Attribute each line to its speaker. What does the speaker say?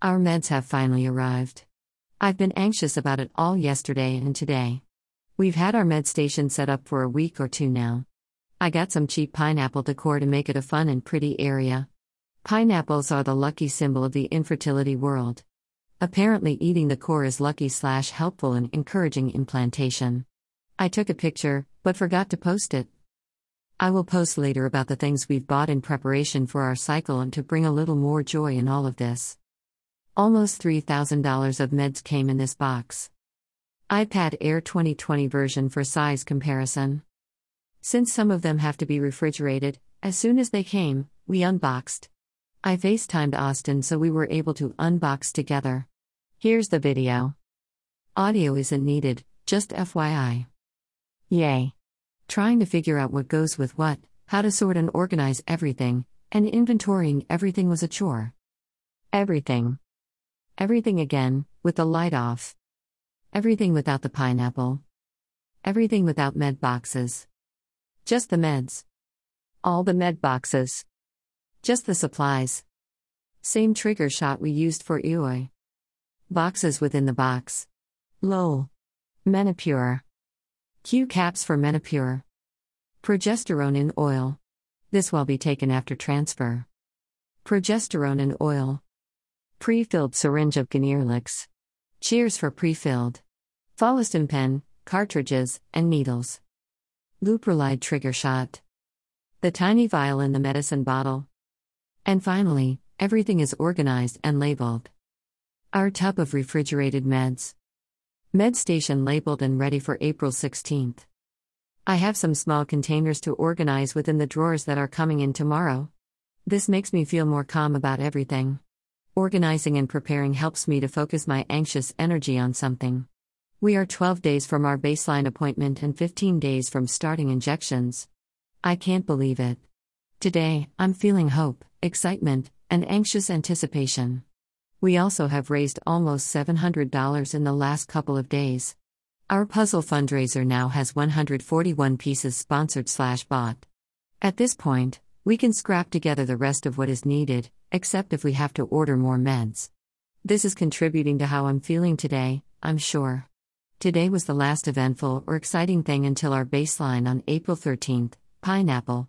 Speaker 1: Our meds have finally arrived. I've been anxious about it all yesterday and today. We've had our med station set up for a week or two now. I got some cheap pineapple decor to make it a fun and pretty area. Pineapples are the lucky symbol of the infertility world. Apparently, eating the core is lucky slash helpful in encouraging implantation. I took a picture, but forgot to post it. I will post later about the things we've bought in preparation for our cycle and to bring a little more joy in all of this. Almost $3,000 of meds came in this box. iPad Air 2020 version for size comparison. Since some of them have to be refrigerated, as soon as they came, we unboxed. I FaceTimed Austin so we were able to unbox together. Here's the video. Audio isn't needed, just FYI. Yay! Trying to figure out what goes with what, how to sort and organize everything, and inventorying everything was a chore. Everything. Everything again, with the light off. Everything without the pineapple. Everything without med boxes. Just the meds. All the med boxes. Just the supplies. Same trigger shot we used for EOI. Boxes within the box. LOL. Menopur. Q caps for Menopur. Progesterone in oil. This will be taken after transfer. Progesterone in oil. Pre filled syringe of Ganirelix. Cheers for pre filled. Follistim pen, cartridges, and needles. Leuprolide trigger shot. The tiny vial in the medicine bottle. And finally, everything is organized and labeled. Our tub of refrigerated meds. Med station labeled and ready for April 16th. I have some small containers to organize within the drawers that are coming in tomorrow. This makes me feel more calm about everything. Organizing and preparing helps me to focus my anxious energy on something. We are 12 days from our baseline appointment and 15 days from starting injections. I can't believe it. Today, I'm feeling hope, excitement, and anxious anticipation. We also have raised almost $700 in the last couple of days. Our puzzle fundraiser now has 141 pieces sponsored slash bought. At this point, we can scrap together the rest of what is needed, except if we have to order more meds. This is contributing to how I'm feeling today, I'm sure. Today was the last eventful or exciting thing until our baseline on April 13th, pineapple.